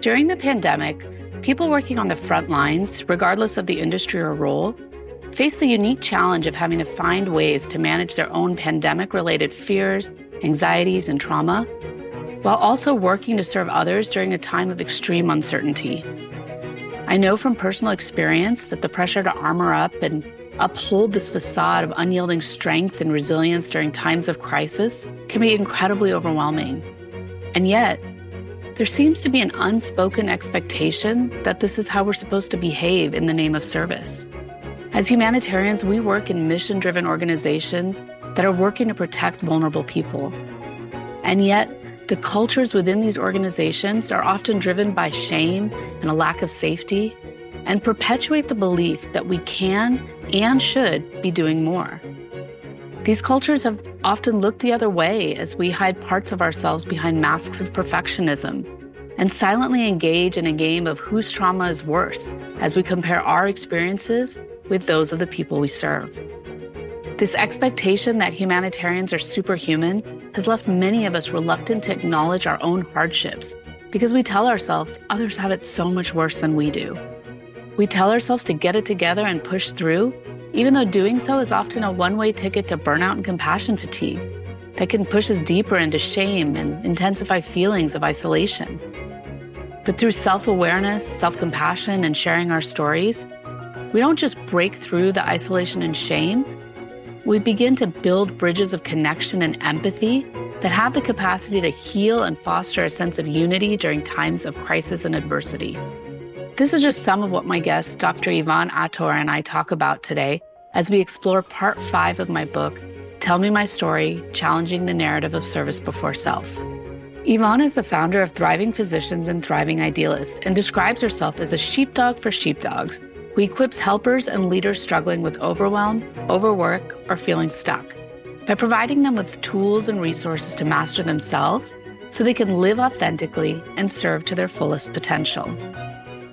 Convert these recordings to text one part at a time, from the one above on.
During the pandemic, people working on the front lines, regardless of the industry or role, face the unique challenge of having to find ways to manage their own pandemic related fears, anxieties, and trauma, while also working to serve others during a time of extreme uncertainty. I know from personal experience that the pressure to armor up and uphold this facade of unyielding strength and resilience during times of crisis can be incredibly overwhelming. And yet, there seems to be an unspoken expectation that this is how we're supposed to behave in the name of service. As humanitarians, we work in mission driven organizations that are working to protect vulnerable people. And yet, the cultures within these organizations are often driven by shame and a lack of safety and perpetuate the belief that we can and should be doing more. These cultures have often looked the other way as we hide parts of ourselves behind masks of perfectionism and silently engage in a game of whose trauma is worse as we compare our experiences with those of the people we serve. This expectation that humanitarians are superhuman has left many of us reluctant to acknowledge our own hardships because we tell ourselves others have it so much worse than we do. We tell ourselves to get it together and push through even though doing so is often a one way ticket to burnout and compassion fatigue that can push us deeper into shame and intensify feelings of isolation. But through self awareness, self compassion, and sharing our stories, we don't just break through the isolation and shame, we begin to build bridges of connection and empathy that have the capacity to heal and foster a sense of unity during times of crisis and adversity. This is just some of what my guest, Dr. Yvonne Ator, and I talk about today as we explore part five of my book, Tell Me My Story Challenging the Narrative of Service Before Self. Yvonne is the founder of Thriving Physicians and Thriving Idealist and describes herself as a sheepdog for sheepdogs who equips helpers and leaders struggling with overwhelm, overwork, or feeling stuck by providing them with tools and resources to master themselves so they can live authentically and serve to their fullest potential.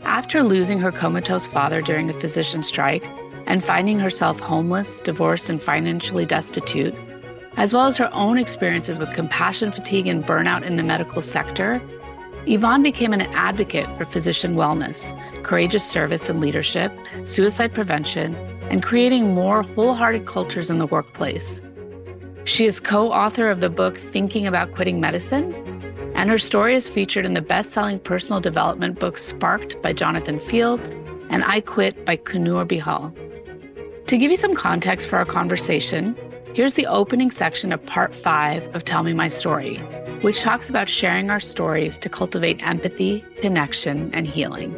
After losing her comatose father during a physician strike and finding herself homeless, divorced, and financially destitute, as well as her own experiences with compassion fatigue and burnout in the medical sector, Yvonne became an advocate for physician wellness, courageous service and leadership, suicide prevention, and creating more wholehearted cultures in the workplace. She is co author of the book Thinking About Quitting Medicine and her story is featured in the best selling personal development book Sparked by Jonathan Fields and I Quit by Kunur Bihal. To give you some context for our conversation, here's the opening section of part five of Tell Me My Story, which talks about sharing our stories to cultivate empathy, connection, and healing.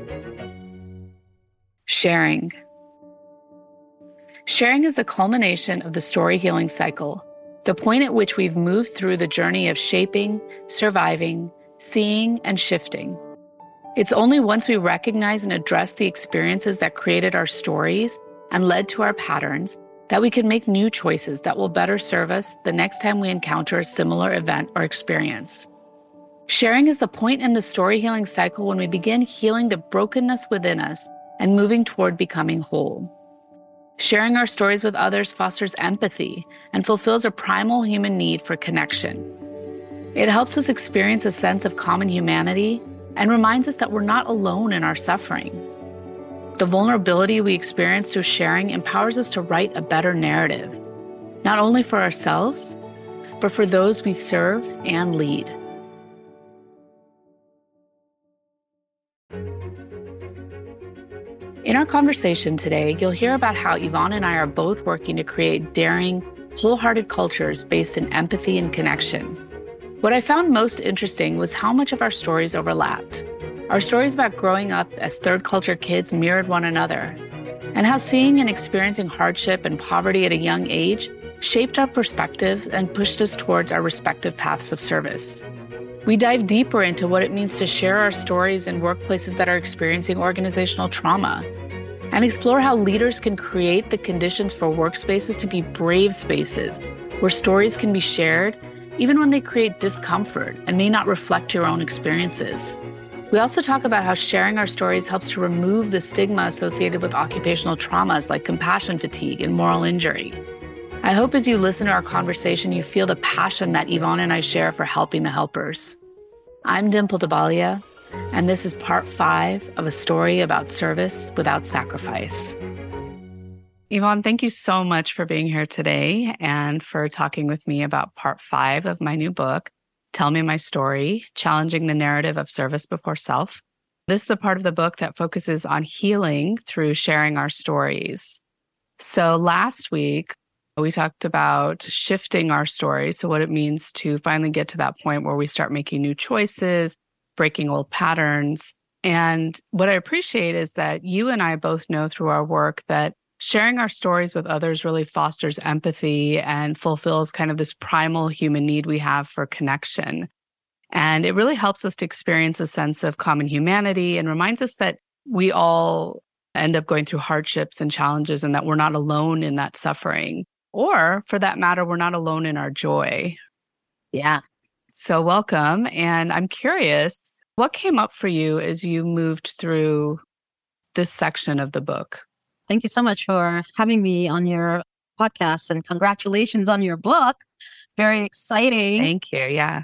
Sharing. Sharing is the culmination of the story healing cycle the point at which we've moved through the journey of shaping, surviving, seeing, and shifting. It's only once we recognize and address the experiences that created our stories and led to our patterns that we can make new choices that will better serve us the next time we encounter a similar event or experience. Sharing is the point in the story healing cycle when we begin healing the brokenness within us and moving toward becoming whole. Sharing our stories with others fosters empathy and fulfills a primal human need for connection. It helps us experience a sense of common humanity and reminds us that we're not alone in our suffering. The vulnerability we experience through sharing empowers us to write a better narrative, not only for ourselves, but for those we serve and lead. Our conversation today, you'll hear about how Yvonne and I are both working to create daring, wholehearted cultures based in empathy and connection. What I found most interesting was how much of our stories overlapped. Our stories about growing up as third culture kids mirrored one another, and how seeing and experiencing hardship and poverty at a young age shaped our perspectives and pushed us towards our respective paths of service. We dive deeper into what it means to share our stories in workplaces that are experiencing organizational trauma and explore how leaders can create the conditions for workspaces to be brave spaces where stories can be shared even when they create discomfort and may not reflect your own experiences. We also talk about how sharing our stories helps to remove the stigma associated with occupational traumas like compassion fatigue and moral injury. I hope as you listen to our conversation, you feel the passion that Yvonne and I share for helping the helpers. I'm Dimple Dhabalia, And this is part five of a story about service without sacrifice. Yvonne, thank you so much for being here today and for talking with me about part five of my new book, Tell Me My Story Challenging the Narrative of Service Before Self. This is the part of the book that focuses on healing through sharing our stories. So last week, we talked about shifting our stories. So, what it means to finally get to that point where we start making new choices, breaking old patterns. And what I appreciate is that you and I both know through our work that sharing our stories with others really fosters empathy and fulfills kind of this primal human need we have for connection. And it really helps us to experience a sense of common humanity and reminds us that we all end up going through hardships and challenges and that we're not alone in that suffering. Or for that matter, we're not alone in our joy. Yeah. So, welcome. And I'm curious, what came up for you as you moved through this section of the book? Thank you so much for having me on your podcast and congratulations on your book. Very exciting. Thank you. Yeah.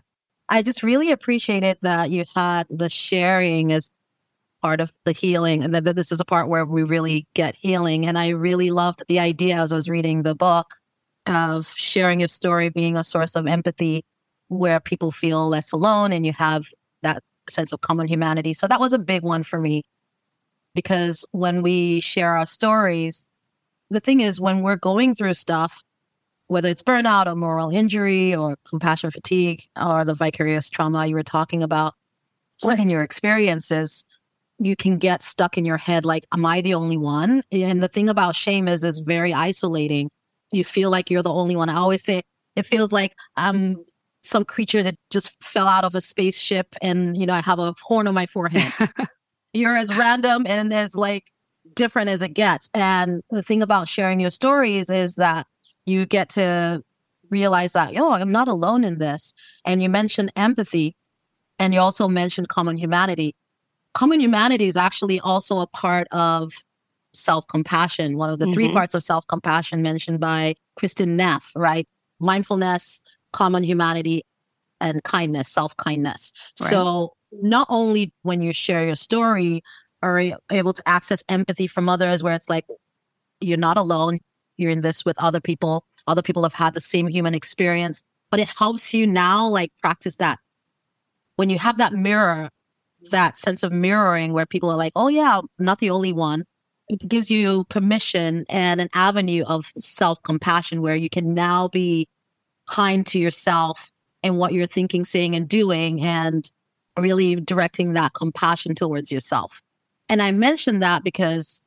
I just really appreciated that you had the sharing as part of the healing and that this is a part where we really get healing. And I really loved the idea as I was reading the book of sharing your story being a source of empathy where people feel less alone and you have that sense of common humanity. So that was a big one for me because when we share our stories, the thing is, when we're going through stuff, whether it's burnout or moral injury or compassion fatigue or the vicarious trauma you were talking about, in your experiences, you can get stuck in your head like, am I the only one? And the thing about shame is, is very isolating. You feel like you're the only one. I always say it feels like I'm some creature that just fell out of a spaceship and, you know, I have a horn on my forehead. you're as random and as like different as it gets. And the thing about sharing your stories is that you get to realize that, oh, I'm not alone in this. And you mentioned empathy and you also mentioned common humanity. Common humanity is actually also a part of self compassion, one of the mm-hmm. three parts of self compassion mentioned by Kristin Neff, right? Mindfulness, common humanity, and kindness, self kindness. Right. So not only when you share your story are able to access empathy from others where it's like you're not alone you're in this with other people other people have had the same human experience but it helps you now like practice that when you have that mirror that sense of mirroring where people are like oh yeah I'm not the only one it gives you permission and an avenue of self-compassion where you can now be kind to yourself and what you're thinking saying and doing and really directing that compassion towards yourself. And I mention that because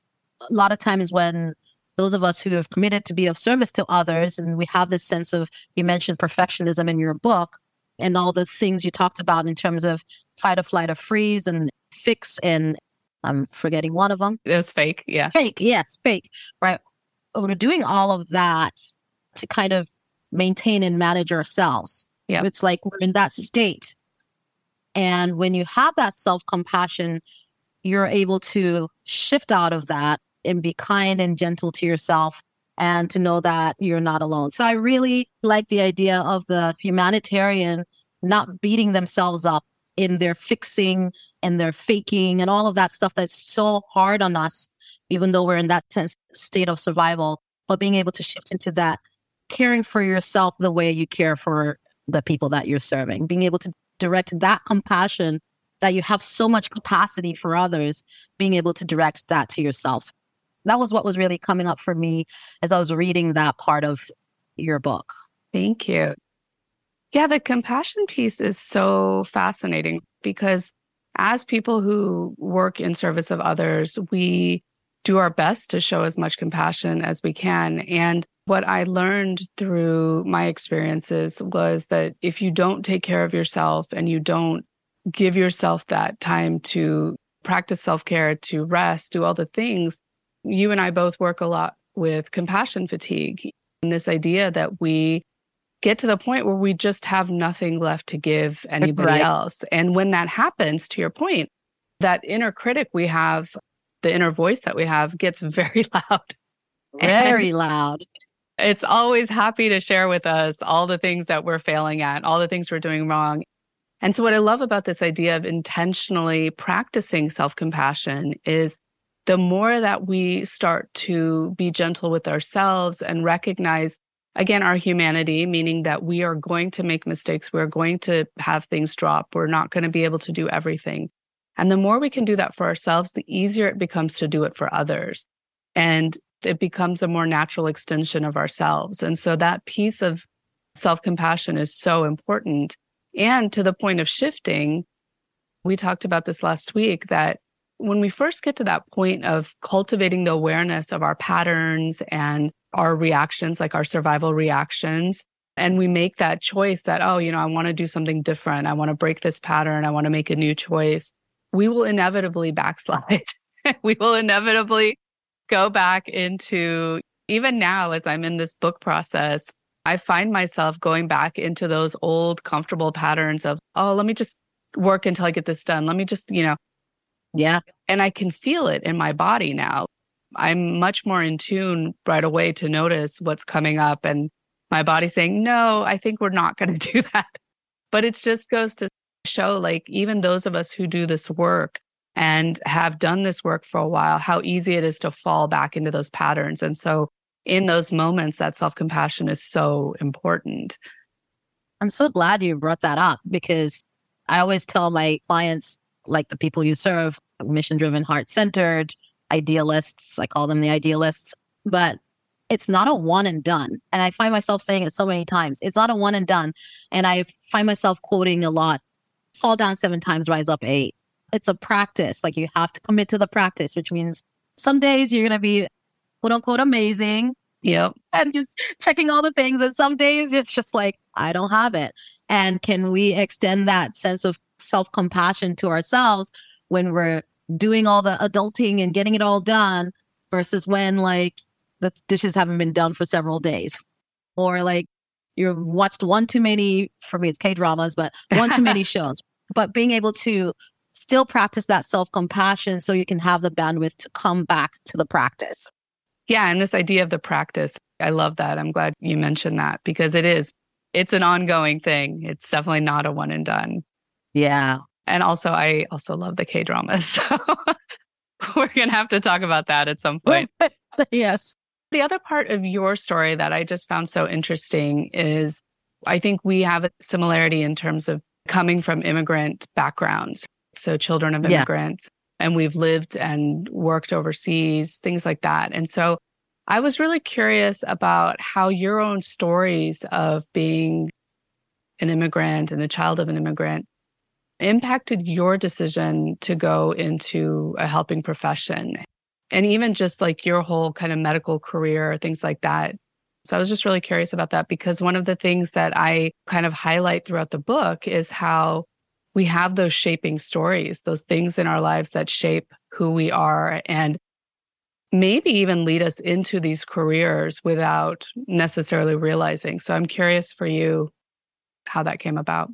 a lot of times when those of us who have committed to be of service to others, and we have this sense of, you mentioned perfectionism in your book and all the things you talked about in terms of fight or flight or freeze and fix and I'm forgetting one of them. It was fake. Yeah. Fake. Yes. Fake. Right. We're doing all of that to kind of maintain and manage ourselves. Yeah. It's like we're in that state and when you have that self compassion, you're able to shift out of that and be kind and gentle to yourself and to know that you're not alone. So I really like the idea of the humanitarian not beating themselves up in their fixing and their faking and all of that stuff that's so hard on us, even though we're in that sense, state of survival, but being able to shift into that caring for yourself the way you care for the people that you're serving, being able to direct that compassion that you have so much capacity for others, being able to direct that to yourself. That was what was really coming up for me as I was reading that part of your book. Thank you. Yeah, the compassion piece is so fascinating because as people who work in service of others, we do our best to show as much compassion as we can. And what I learned through my experiences was that if you don't take care of yourself and you don't give yourself that time to practice self care, to rest, do all the things, you and I both work a lot with compassion fatigue and this idea that we get to the point where we just have nothing left to give anybody right. else. And when that happens, to your point, that inner critic we have, the inner voice that we have gets very loud. Very and loud it's always happy to share with us all the things that we're failing at, all the things we're doing wrong. And so, what I love about this idea of intentionally practicing self compassion is the more that we start to be gentle with ourselves and recognize, again, our humanity, meaning that we are going to make mistakes, we're going to have things drop, we're not going to be able to do everything. And the more we can do that for ourselves, the easier it becomes to do it for others. And it becomes a more natural extension of ourselves. And so that piece of self compassion is so important. And to the point of shifting, we talked about this last week that when we first get to that point of cultivating the awareness of our patterns and our reactions, like our survival reactions, and we make that choice that, oh, you know, I want to do something different. I want to break this pattern. I want to make a new choice. We will inevitably backslide. we will inevitably go back into, even now, as I'm in this book process, I find myself going back into those old comfortable patterns of, oh, let me just work until I get this done. Let me just, you know. Yeah. And I can feel it in my body now. I'm much more in tune right away to notice what's coming up and my body saying, no, I think we're not going to do that. But it just goes to show like even those of us who do this work and have done this work for a while, how easy it is to fall back into those patterns. And so in those moments, that self compassion is so important. I'm so glad you brought that up because I always tell my clients, like the people you serve, mission driven, heart centered, idealists, I call them the idealists, but it's not a one and done. And I find myself saying it so many times. It's not a one and done. And I find myself quoting a lot fall down seven times, rise up eight. It's a practice. Like you have to commit to the practice, which means some days you're going to be quote unquote amazing. Yep. And just checking all the things. And some days it's just like, I don't have it. And can we extend that sense of self compassion to ourselves when we're doing all the adulting and getting it all done versus when like the dishes haven't been done for several days or like you've watched one too many, for me, it's K dramas, but one too many shows. But being able to still practice that self compassion so you can have the bandwidth to come back to the practice. Yeah. And this idea of the practice, I love that. I'm glad you mentioned that because it is, it's an ongoing thing. It's definitely not a one and done. Yeah. And also, I also love the K dramas. So we're going to have to talk about that at some point. yes. The other part of your story that I just found so interesting is I think we have a similarity in terms of coming from immigrant backgrounds. So, children of immigrants, and we've lived and worked overseas, things like that. And so I was really curious about how your own stories of being an immigrant and the child of an immigrant impacted your decision to go into a helping profession and even just like your whole kind of medical career, things like that. So I was just really curious about that because one of the things that I kind of highlight throughout the book is how we have those shaping stories, those things in our lives that shape who we are and maybe even lead us into these careers without necessarily realizing. So I'm curious for you how that came about.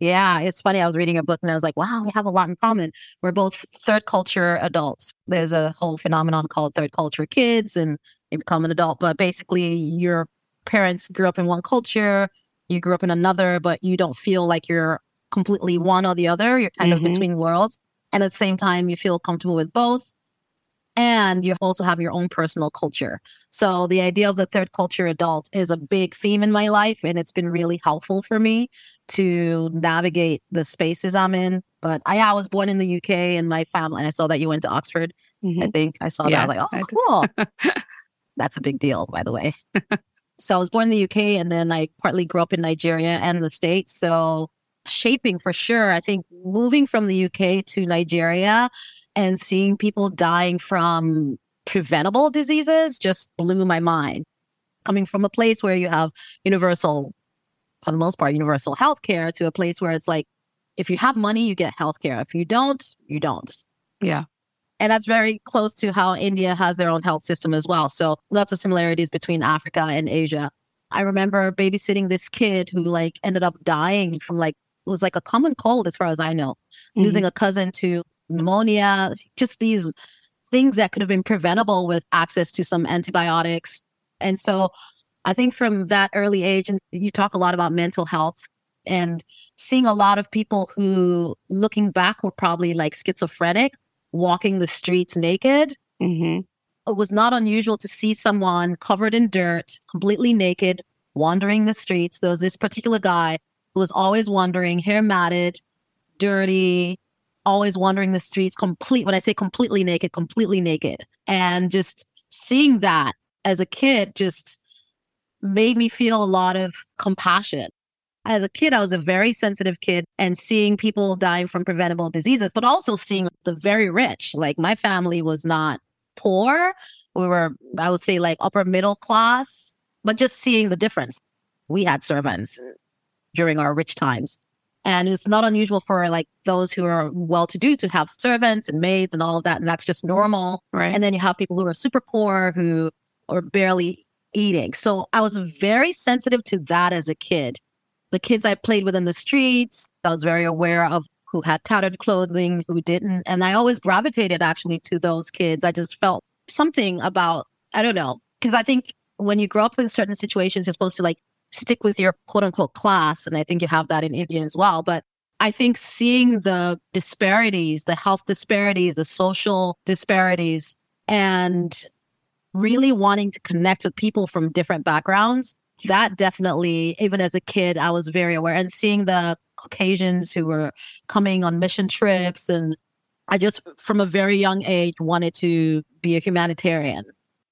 Yeah, it's funny. I was reading a book and I was like, wow, we have a lot in common. We're both third culture adults. There's a whole phenomenon called third culture kids and you become an adult, but basically your parents grew up in one culture, you grew up in another, but you don't feel like you're completely one or the other. You're kind mm-hmm. of between worlds. And at the same time, you feel comfortable with both. And you also have your own personal culture. So the idea of the third culture adult is a big theme in my life. And it's been really helpful for me to navigate the spaces I'm in. But I, I was born in the UK and my family, and I saw that you went to Oxford. Mm-hmm. I think I saw yeah, that. I was like, oh, cool. That's a big deal, by the way. so I was born in the UK and then I partly grew up in Nigeria and the States. So shaping for sure. I think moving from the UK to Nigeria and seeing people dying from preventable diseases just blew my mind. Coming from a place where you have universal, for the most part, universal healthcare to a place where it's like, if you have money, you get healthcare. If you don't, you don't. Yeah. And that's very close to how India has their own health system as well. So lots of similarities between Africa and Asia. I remember babysitting this kid who like ended up dying from like was like a common cold, as far as I know. Mm-hmm. Losing a cousin to pneumonia, just these things that could have been preventable with access to some antibiotics. And so I think from that early age, and you talk a lot about mental health and seeing a lot of people who, looking back, were probably like schizophrenic, walking the streets naked. Mm-hmm. It was not unusual to see someone covered in dirt, completely naked, wandering the streets. There was this particular guy was always wandering, hair matted, dirty, always wandering the streets, complete. When I say completely naked, completely naked, and just seeing that as a kid just made me feel a lot of compassion. As a kid, I was a very sensitive kid and seeing people dying from preventable diseases, but also seeing the very rich. Like my family was not poor. We were, I would say, like upper middle class, but just seeing the difference. We had servants during our rich times. And it's not unusual for like those who are well to do to have servants and maids and all of that. And that's just normal. Right. And then you have people who are super poor who are barely eating. So I was very sensitive to that as a kid. The kids I played with in the streets, I was very aware of who had tattered clothing, who didn't. And I always gravitated actually to those kids. I just felt something about, I don't know, because I think when you grow up in certain situations, you're supposed to like stick with your quote unquote class. And I think you have that in India as well. But I think seeing the disparities, the health disparities, the social disparities, and really wanting to connect with people from different backgrounds, that definitely, even as a kid, I was very aware. And seeing the Caucasians who were coming on mission trips, and I just, from a very young age, wanted to be a humanitarian.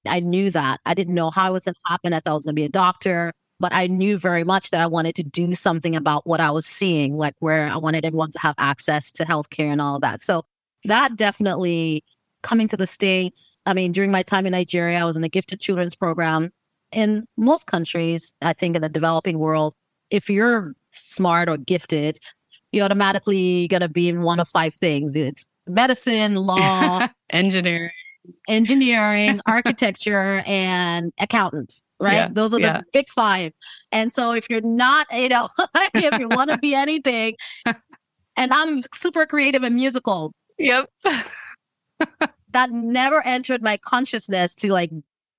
I knew that. I didn't know how it was going to happen. I thought I was going to be a doctor but I knew very much that I wanted to do something about what I was seeing, like where I wanted everyone to have access to healthcare and all of that. So that definitely coming to the States. I mean, during my time in Nigeria, I was in the gifted children's program. In most countries, I think in the developing world, if you're smart or gifted, you're automatically going to be in one of five things. It's medicine, law, engineering, engineering, architecture, and accountants right? Yeah, Those are yeah. the big five. And so if you're not, you know, if you want to be anything, and I'm super creative and musical. Yep. that never entered my consciousness to like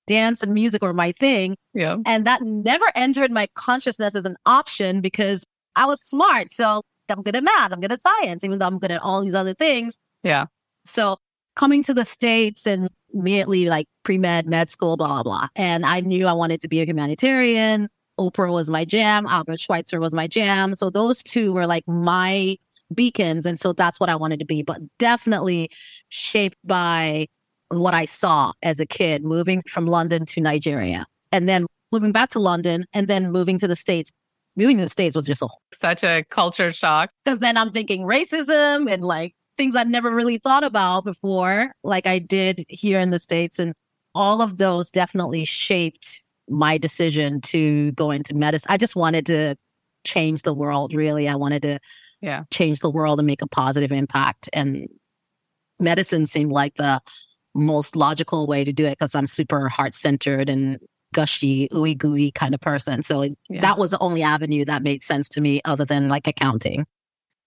dance and music or my thing. Yeah. And that never entered my consciousness as an option because I was smart. So I'm good at math, I'm good at science, even though I'm good at all these other things. Yeah. So coming to the States and immediately like pre med, med school, blah, blah, blah. And I knew I wanted to be a humanitarian. Oprah was my jam. Albert Schweitzer was my jam. So those two were like my beacons. And so that's what I wanted to be, but definitely shaped by what I saw as a kid moving from London to Nigeria and then moving back to London and then moving to the States. Moving to the States was just a, such a culture shock. Because then I'm thinking racism and like things I'd never really thought about before, like I did here in the States. And all of those definitely shaped my decision to go into medicine. I just wanted to change the world, really. I wanted to yeah. change the world and make a positive impact. And medicine seemed like the most logical way to do it because I'm super heart centered and gushy, ooey gooey kind of person. So yeah. that was the only avenue that made sense to me other than like accounting.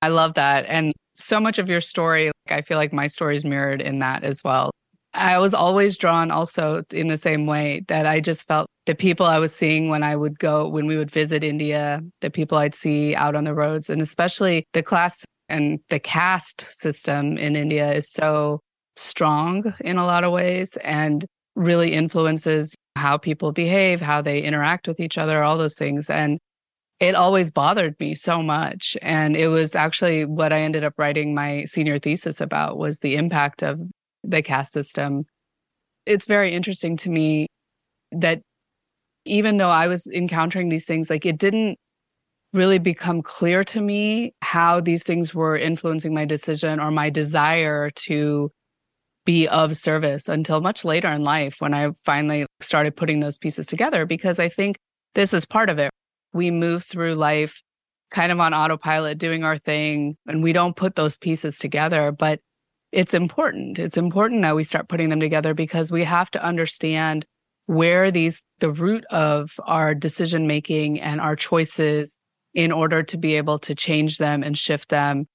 I love that. And so much of your story, like, I feel like my story is mirrored in that as well. I was always drawn also in the same way that I just felt the people I was seeing when I would go, when we would visit India, the people I'd see out on the roads, and especially the class and the caste system in India is so strong in a lot of ways and really influences how people behave, how they interact with each other, all those things. And it always bothered me so much. And it was actually what i ended up writing my senior thesis about was the impact of the caste system. It's very interesting to me that even though i was encountering these things like it didn't really become clear to me how these things were influencing my decision or my desire to be of service until much later in life when i finally started putting those pieces together because i think this is part of it we move through life kind of on autopilot, doing our thing, and we don't put those pieces together. But it's important. It's important that we start putting them together because we have to understand where these, the root of our decision making and our choices in order to be able to change them and shift them,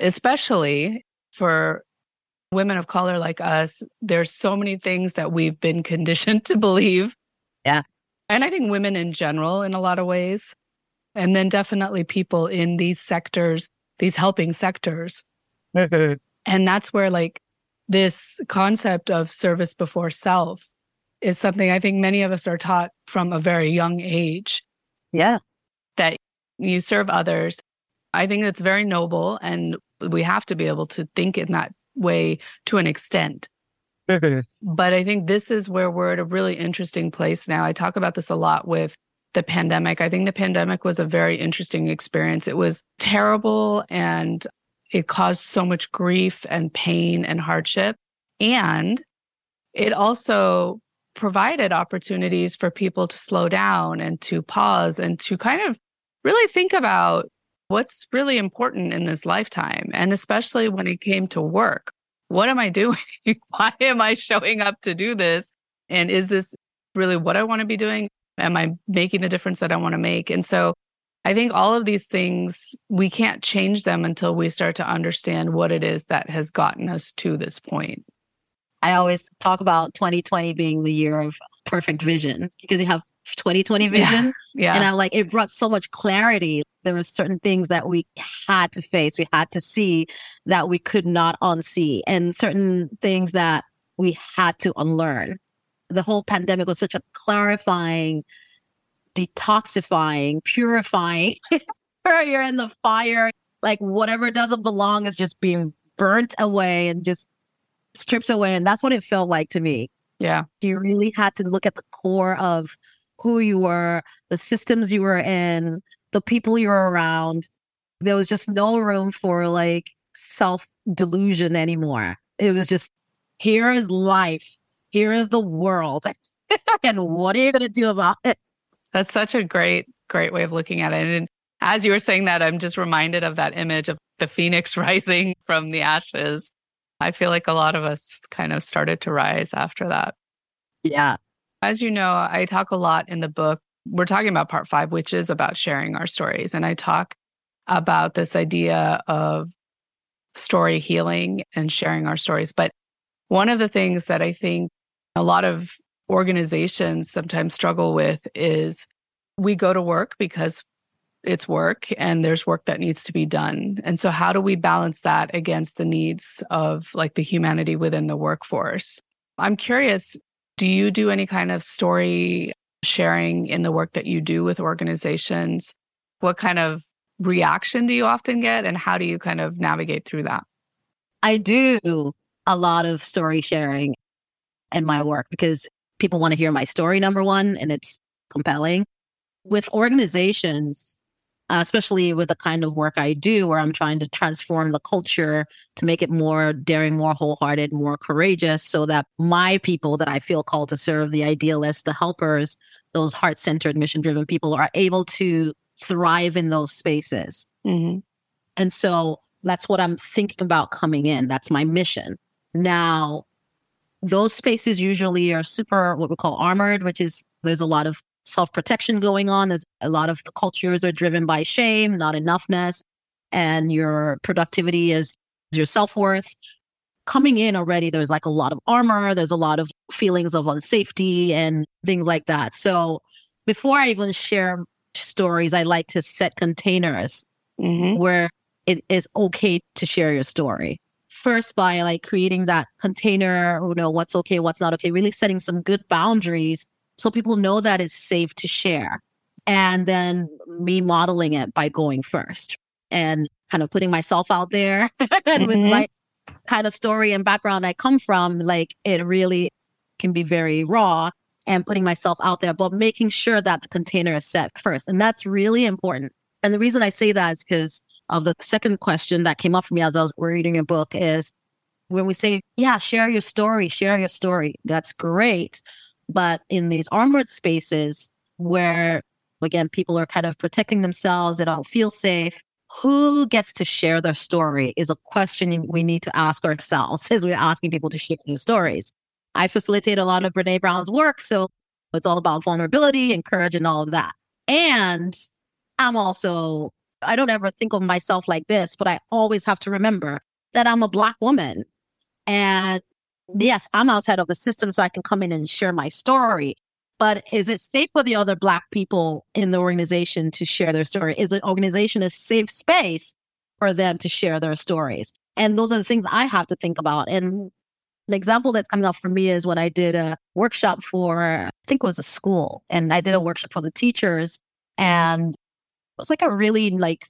especially for women of color like us. There's so many things that we've been conditioned to believe. Yeah and I think women in general, in a lot of ways, And then definitely people in these sectors, these helping sectors. and that's where like this concept of service before self is something I think many of us are taught from a very young age. Yeah. That you serve others. I think it's very noble and we have to be able to think in that way to an extent. but I think this is where we're at a really interesting place now. I talk about this a lot with the pandemic. I think the pandemic was a very interesting experience. It was terrible and it caused so much grief and pain and hardship. And it also provided opportunities for people to slow down and to pause and to kind of really think about what's really important in this lifetime. And especially when it came to work, what am I doing? Why am I showing up to do this? And is this really what I want to be doing? Am I making the difference that I want to make? And so I think all of these things, we can't change them until we start to understand what it is that has gotten us to this point. I always talk about 2020 being the year of perfect vision because you have 2020 vision. Yeah. yeah. And I'm like, it brought so much clarity. There were certain things that we had to face, we had to see that we could not unsee, and certain things that we had to unlearn. The whole pandemic was such a clarifying detoxifying, purifying. You're in the fire. Like whatever doesn't belong is just being burnt away and just stripped away. And that's what it felt like to me. Yeah. You really had to look at the core of who you were, the systems you were in, the people you're around. There was just no room for like self delusion anymore. It was just, here is life. Here is the world. and what are you going to do about it? That's such a great, great way of looking at it. And as you were saying that, I'm just reminded of that image of the phoenix rising from the ashes. I feel like a lot of us kind of started to rise after that. Yeah. As you know, I talk a lot in the book. We're talking about part five, which is about sharing our stories. And I talk about this idea of story healing and sharing our stories. But one of the things that I think a lot of organizations sometimes struggle with is we go to work because it's work and there's work that needs to be done. And so how do we balance that against the needs of like the humanity within the workforce? I'm curious, do you do any kind of story sharing in the work that you do with organizations? What kind of reaction do you often get and how do you kind of navigate through that? I do a lot of story sharing in my work because people want to hear my story, number one, and it's compelling. With organizations, uh, especially with the kind of work I do, where I'm trying to transform the culture to make it more daring, more wholehearted, more courageous, so that my people that I feel called to serve, the idealists, the helpers, those heart centered, mission driven people are able to thrive in those spaces. Mm-hmm. And so that's what I'm thinking about coming in. That's my mission. Now, those spaces usually are super what we call armored, which is there's a lot of self protection going on. There's a lot of the cultures are driven by shame, not enoughness, and your productivity is your self worth. Coming in already, there's like a lot of armor, there's a lot of feelings of unsafety and things like that. So before I even share stories, I like to set containers mm-hmm. where it is okay to share your story first by like creating that container, you know, what's okay, what's not okay, really setting some good boundaries so people know that it's safe to share. And then me modeling it by going first and kind of putting myself out there and mm-hmm. with my kind of story and background I come from, like it really can be very raw and putting myself out there, but making sure that the container is set first. And that's really important. And the reason I say that is because of the second question that came up for me as I was reading a book is when we say, yeah, share your story, share your story. That's great. But in these armored spaces where, again, people are kind of protecting themselves, they don't feel safe, who gets to share their story is a question we need to ask ourselves as we're asking people to share their stories. I facilitate a lot of Brene Brown's work. So it's all about vulnerability and courage and all of that. And I'm also I don't ever think of myself like this, but I always have to remember that I'm a Black woman. And Mm-hmm. yes, I'm outside of the system, so I can come in and share my story. but is it safe for the other Black people in the organization to share their story? Is the organization a safe space for them to share their stories? And those are the things I have to think about. And an example that's coming up for me is when I did a workshop for, I think it was a school, and I did a workshop for the teachers. And it was like a really like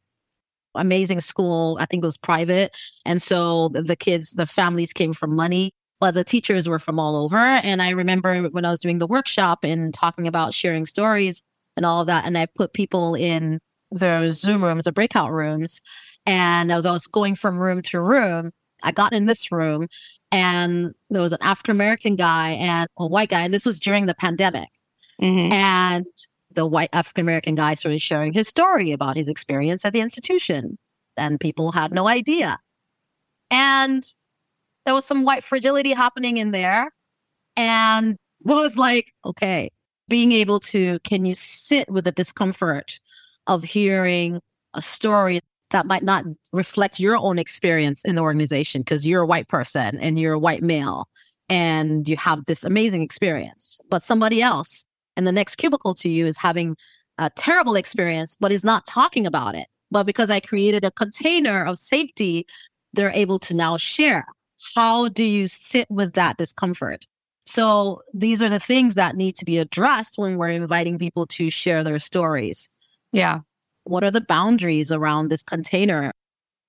amazing school. I think it was private. And so the kids, the families came from money but the teachers were from all over. And I remember when I was doing the workshop and talking about sharing stories and all of that, and I put people in the Zoom rooms, the breakout rooms. And as I was always going from room to room, I got in this room and there was an African American guy and a white guy. And this was during the pandemic. Mm-hmm. And the white African American guy started sharing his story about his experience at the institution. And people had no idea. And there was some white fragility happening in there. And was like, okay, being able to, can you sit with the discomfort of hearing a story that might not reflect your own experience in the organization because you're a white person and you're a white male and you have this amazing experience, but somebody else in the next cubicle to you is having a terrible experience, but is not talking about it. But because I created a container of safety, they're able to now share how do you sit with that discomfort? So these are the things that need to be addressed when we're inviting people to share their stories. Yeah. What are the boundaries around this container?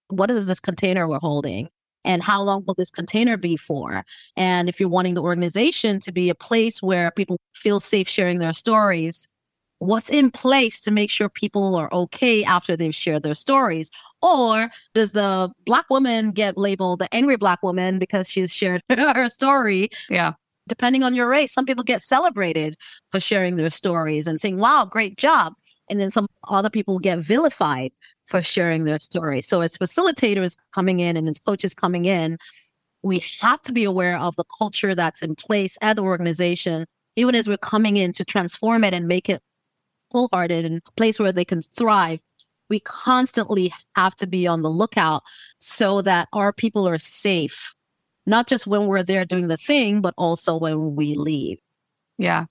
What is this container we're holding? And how long will this container be for? And if you're wanting the organization to be a place where people feel safe sharing their stories, what's in place to make sure people are okay after they've shared their stories? Or does the black woman get labeled the angry black woman because she's shared her story? Yeah. Depending on your race, some people get celebrated for sharing their stories and saying, wow, great job. And then some other people get vilified for sharing their story. So as facilitators coming in and as coaches coming in, we have to be aware of the culture that's in place at the organization, even as we're coming in to transform it and make it wholehearted and a place where they can thrive we constantly have to be on the lookout so that our people are safe, not just when we're there doing the thing, but also when we leave. Yeah.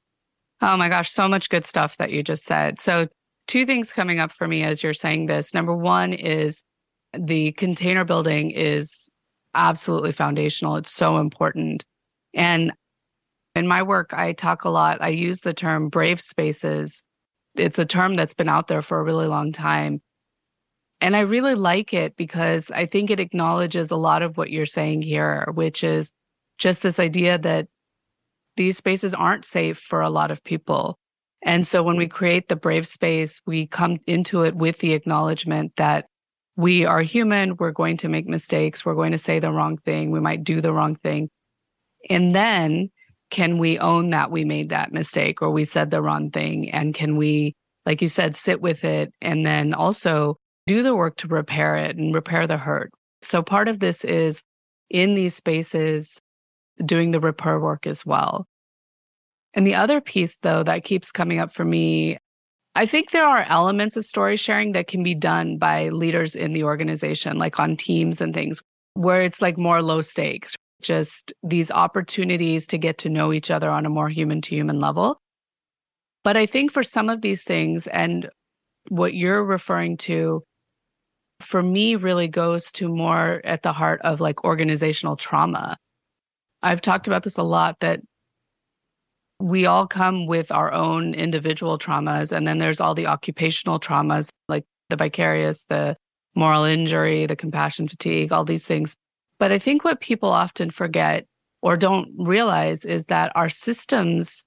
Oh my gosh, so much good stuff that you just said. So, two things coming up for me as you're saying this. Number one is the container building is absolutely foundational, it's so important. And in my work, I talk a lot, I use the term brave spaces it's a term that's been out there for a really long time. And I really like it because I think it acknowledges a lot of what you're saying here, which is just this idea that these spaces aren't safe for a lot of people. And so when we create the brave space, we come into it with the acknowledgement that we are human, we're going to make mistakes, we're going to say the wrong thing, we might do the wrong thing. And then can we own that we made that mistake or we said the wrong thing? And can we, like you said, sit with it and then also do the work to repair it and repair the hurt? So part of this is in these spaces, doing the repair work as well. And the other piece, though, that keeps coming up for me, I think there are elements of story sharing that can be done by leaders in the organization, like on teams and things, where it's like more low stakes, just these opportunities to get to know each other on a more human to human level. But I think for some of these things, and what you're referring to, for me, really goes to more at the heart of like organizational trauma. I've talked about this a lot that we all come with our own individual traumas, and then there's all the occupational traumas, like the vicarious, the moral injury, the compassion fatigue, all these things. But I think what people often forget or don't realize is that our systems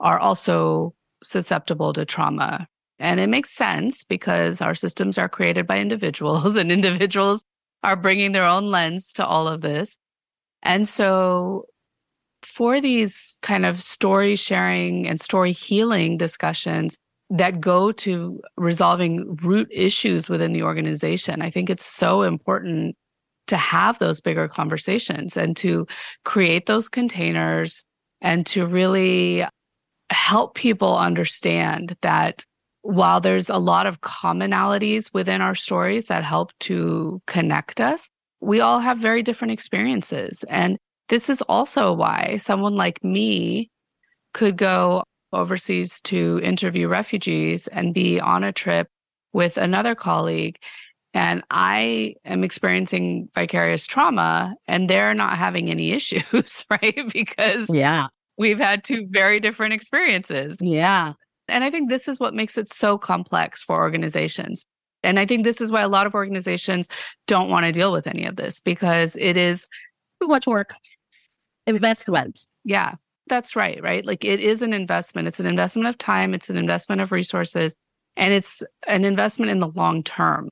are also susceptible to trauma. And it makes sense because our systems are created by individuals and individuals are bringing their own lens to all of this. And so, for these kind of story sharing and story healing discussions that go to resolving root issues within the organization, I think it's so important to have those bigger conversations and to create those containers and to really help people understand that while there's a lot of commonalities within our stories that help to connect us, we all have very different experiences. And this is also why someone like me could go, overseas to interview refugees and be on a trip with another colleague. And I am experiencing vicarious trauma and they're not having any issues, right? because yeah, we've had two very different experiences. Yeah. And I think this is what makes it so complex for organizations. And I think this is why a lot of organizations don't want to deal with any of this because it is too much work. Investment. Yeah, that's right. Right. Like it is an investment. It's an investment of time, it's an investment of resources, and it's an investment in the long term.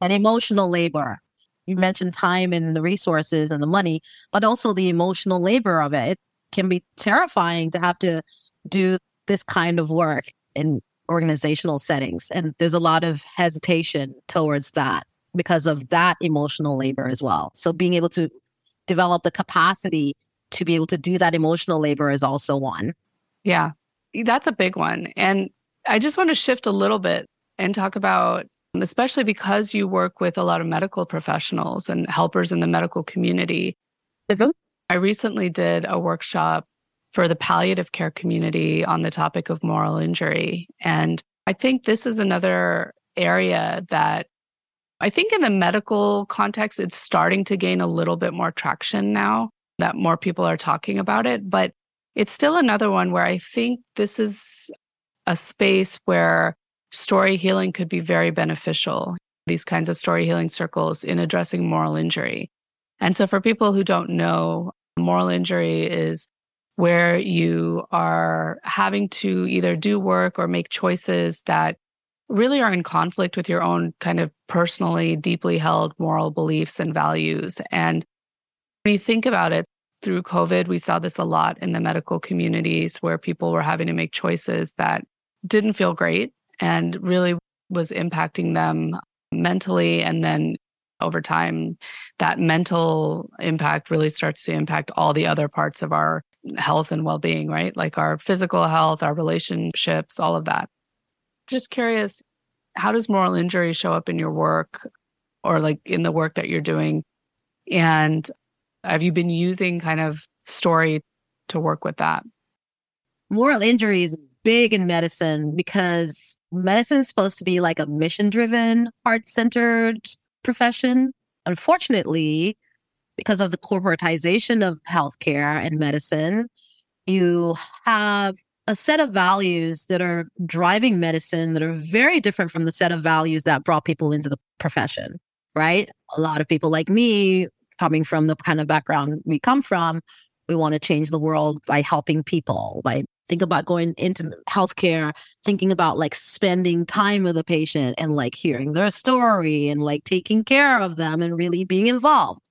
And emotional labor. You mentioned time and the resources and the money, but also the emotional labor of it. It can be terrifying to have to do this kind of work in organizational settings. And there's a lot of hesitation towards that because of that emotional labor as well. So being able to develop the capacity to be able to do that emotional labor is also one. Yeah, that's a big one. And I just want to shift a little bit and talk about, especially because you work with a lot of medical professionals and helpers in the medical community. Mm-hmm. I recently did a workshop for the palliative care community on the topic of moral injury. And I think this is another area that I think in the medical context, it's starting to gain a little bit more traction now that more people are talking about it. But it's still another one where I think this is a space where story healing could be very beneficial, these kinds of story healing circles in addressing moral injury. And so, for people who don't know, moral injury is where you are having to either do work or make choices that really are in conflict with your own kind of personally deeply held moral beliefs and values. And when you think about it, through COVID, we saw this a lot in the medical communities where people were having to make choices that didn't feel great and really was impacting them mentally. And then over time, that mental impact really starts to impact all the other parts of our health and well being, right? Like our physical health, our relationships, all of that. Just curious, how does moral injury show up in your work or like in the work that you're doing? And have you been using kind of story to work with that? Moral injury is big in medicine because medicine is supposed to be like a mission driven, heart centered profession. Unfortunately, because of the corporatization of healthcare and medicine, you have a set of values that are driving medicine that are very different from the set of values that brought people into the profession, right? A lot of people like me, coming from the kind of background we come from, we want to change the world by helping people, by think about going into healthcare, thinking about like spending time with a patient and like hearing their story and like taking care of them and really being involved.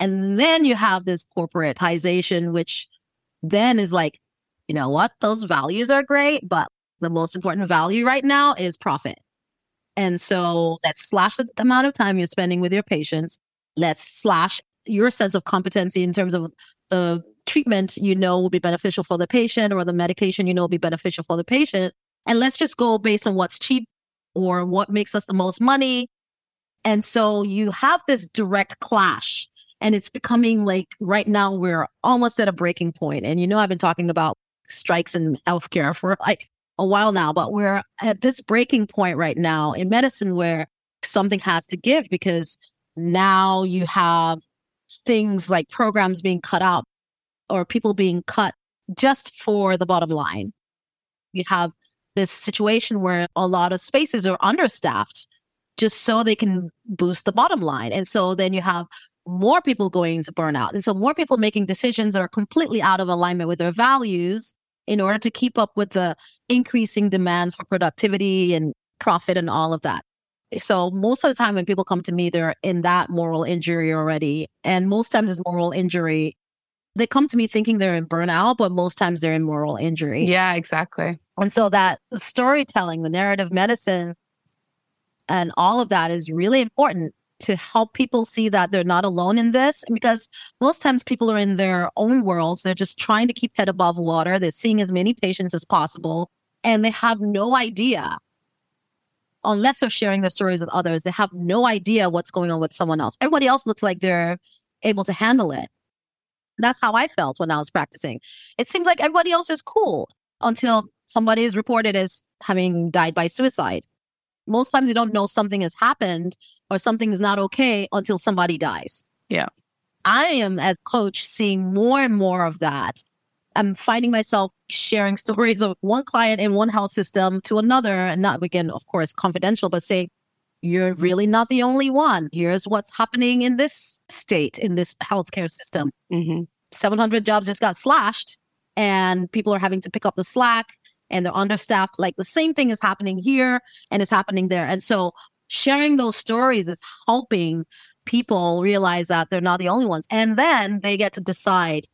And then you have this corporatization, which then is like, you know what? Those values are great, but the most important value right now is profit. And so let's slash the amount of time you're spending with your patients. Let's slash your sense of competency in terms of the treatment you know will be beneficial for the patient or the medication you know will be beneficial for the patient. And let's just go based on what's cheap or what makes us the most money. And so you have this direct clash and it's becoming like right now we're almost at a breaking point. And you know, I've been talking about strikes in healthcare for like a while now, but we're at this breaking point right now in medicine where something has to give because now you have things like programs being cut out or people being cut just for the bottom line. You have this situation where a lot of spaces are understaffed just so they can boost the bottom line. And so then you have more people going to burnout. And so more people making decisions are completely out of alignment with their values in order to keep up with the increasing demands for productivity and profit and all of that. So most of the time when people come to me, they're in that moral injury already. And most times it's moral injury. They come to me thinking they're in burnout, but most times they're in moral injury. Yeah, exactly. And so that storytelling, the narrative medicine, and all of that is really important to help people see that they're not alone in this because most times people are in their own worlds. They're just trying to keep head above water. They're seeing as many patients as possible and they have no idea unless they're sharing their stories with others, they have no idea what's going on with someone else. Everybody else looks like they're able to handle it. That's how I felt when I was practicing. It seems like everybody else is cool. until somebody is reported as having died by suicide. Most times you don't know something has happened or something is not okay until somebody dies. Yeah. I am, as coach, seeing more and more of that. I'm finding myself sharing stories of one client in one health system to another, and not again, of course, confidential, but say, you're really not the only one. Here's what's happening in this state, in this healthcare system. Mm-hmm. 700 jobs just got slashed, and people are having to pick up the slack and they're understaffed. Like the same thing is happening here and it's happening there. And so sharing those stories is helping people realize that they're not the only ones. And then they get to decide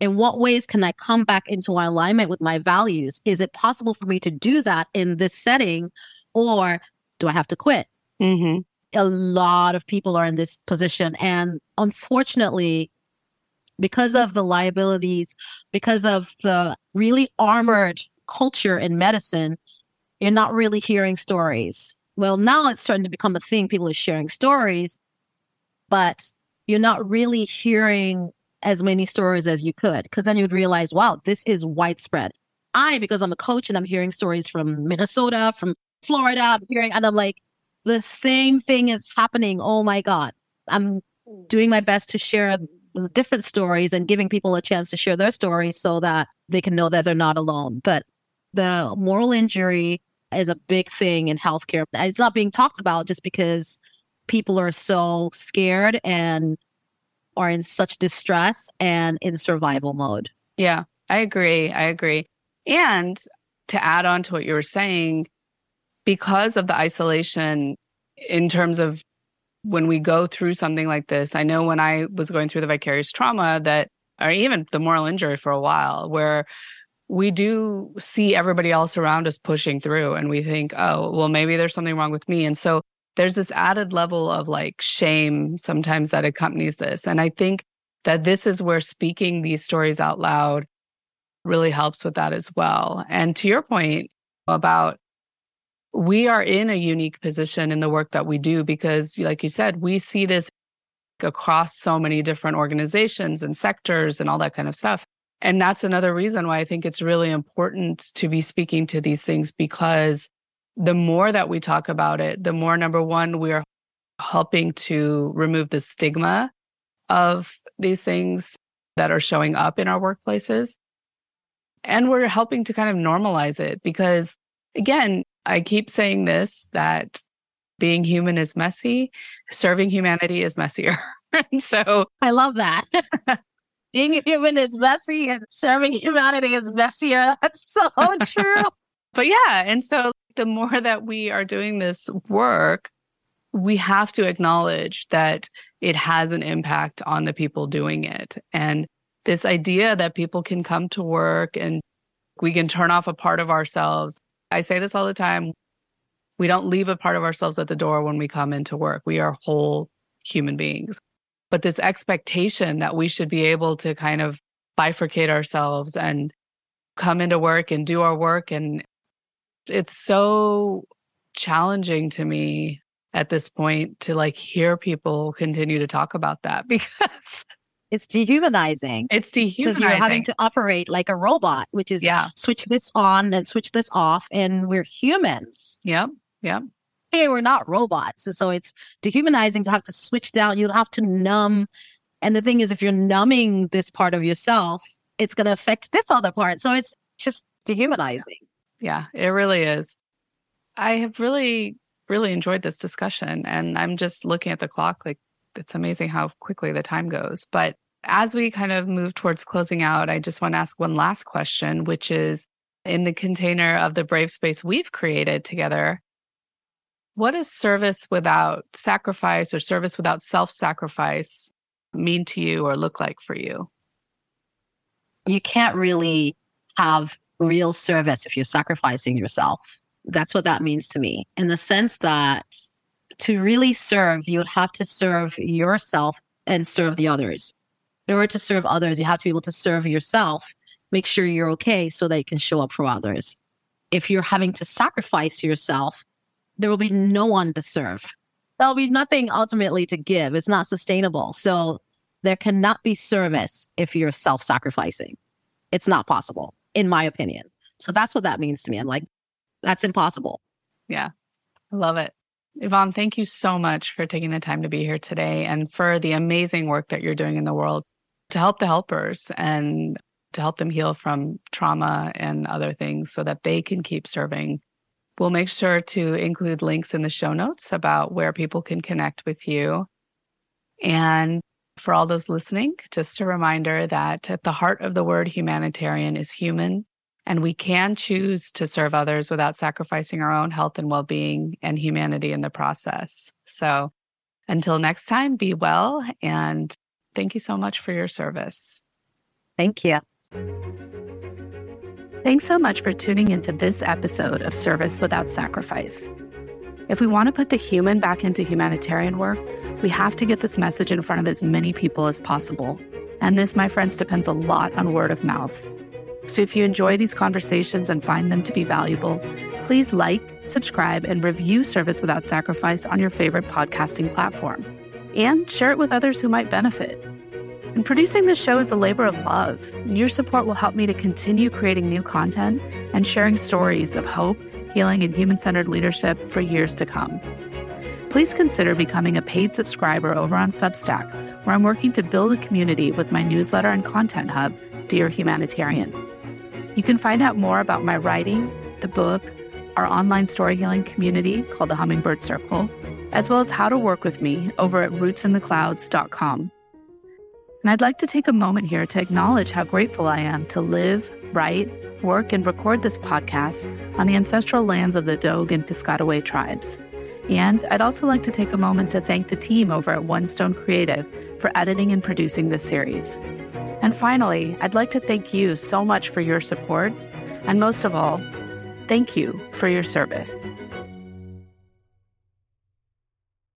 in what ways can I come back into alignment with my values? Is it possible for me to do that in this setting or do I have to quit? Mm-hmm. A lot of people are in this position. And unfortunately, because of the liabilities, because of the really armored culture in medicine, you're not really hearing stories. Well, now it's starting to become a thing. People are sharing stories, but you're not really hearing as many stories as you could because then you'd realize, wow, this is widespread. I, because I'm a coach and I'm hearing stories from Minnesota, from Florida, I'm hearing, and I'm like, the same thing is happening. Oh my God. I'm doing my best to share different stories and giving people a chance to share their stories so that they can know that they're not alone. But the moral injury is a big thing in healthcare. It's not being talked about just because people are so scared and are in such distress and in survival mode. Yeah, I agree. I agree. And to add on to what you were saying, because of the isolation in terms of when we go through something like this, I know when I was going through the vicarious trauma that, or even the moral injury for a while, where we do see everybody else around us pushing through and we think, oh, well, maybe there's something wrong with me. And so there's this added level of like shame sometimes that accompanies this. And I think that this is where speaking these stories out loud really helps with that as well. And to your point about we are in a unique position in the work that we do because, like you said, we see this across so many different organizations and sectors and all that kind of stuff. And that's another reason why I think it's really important to be speaking to these things because the more that we talk about it, the more number one, we are helping to remove the stigma of these things that are showing up in our workplaces. And we're helping to kind of normalize it because, again, I keep saying this that being human is messy, serving humanity is messier. and so I love that. being human is messy and serving humanity is messier. That's so true. but yeah. And so the more that we are doing this work, we have to acknowledge that it has an impact on the people doing it. And this idea that people can come to work and we can turn off a part of ourselves. I say this all the time. We don't leave a part of ourselves at the door when we come into work. We are whole human beings but this expectation that we should be able to kind of bifurcate ourselves and come into work and do our work and it's so challenging to me at this point to like hear people continue to talk about that because it's dehumanizing. It's dehumanizing because you're having to operate like a robot, which is yeah. switch this on and switch this off, and we're humans. Yep. Yep hey, we're not robots. And so it's dehumanizing to have to switch down. You'll have to numb. And the thing is, if you're numbing this part of yourself, it's going to affect this other part. So it's just dehumanizing. Yeah, it really is. I have really, really enjoyed this discussion. And I'm just looking at the clock. Like, it's amazing how quickly the time goes. But as we kind of move towards closing out, I just want to ask one last question, which is in the container of the brave space we've created together, what does service without sacrifice or service without self sacrifice mean to you or look like for you? You can't really have real service if you're sacrificing yourself. That's what that means to me, in the sense that to really serve, you would have to serve yourself and serve the others. In order to serve others, you have to be able to serve yourself, make sure you're okay so that you can show up for others. If you're having to sacrifice yourself, there will be no one to serve. There'll be nothing ultimately to give. It's not sustainable. So there cannot be service if you're self sacrificing. It's not possible, in my opinion. So that's what that means to me. I'm like, that's impossible. Yeah. I love it. Yvonne, thank you so much for taking the time to be here today and for the amazing work that you're doing in the world to help the helpers and to help them heal from trauma and other things so that they can keep serving. We'll make sure to include links in the show notes about where people can connect with you. And for all those listening, just a reminder that at the heart of the word humanitarian is human and we can choose to serve others without sacrificing our own health and well being and humanity in the process. So until next time, be well. And thank you so much for your service. Thank you. Thanks so much for tuning into this episode of Service Without Sacrifice. If we want to put the human back into humanitarian work, we have to get this message in front of as many people as possible. And this, my friends, depends a lot on word of mouth. So if you enjoy these conversations and find them to be valuable, please like, subscribe, and review Service Without Sacrifice on your favorite podcasting platform. And share it with others who might benefit. And producing this show is a labor of love, your support will help me to continue creating new content and sharing stories of hope, healing, and human centered leadership for years to come. Please consider becoming a paid subscriber over on Substack, where I'm working to build a community with my newsletter and content hub, Dear Humanitarian. You can find out more about my writing, the book, our online story healing community called the Hummingbird Circle, as well as how to work with me over at rootsintheclouds.com. And I'd like to take a moment here to acknowledge how grateful I am to live, write, work, and record this podcast on the ancestral lands of the Dogue and Piscataway tribes. And I'd also like to take a moment to thank the team over at One Stone Creative for editing and producing this series. And finally, I'd like to thank you so much for your support. And most of all, thank you for your service.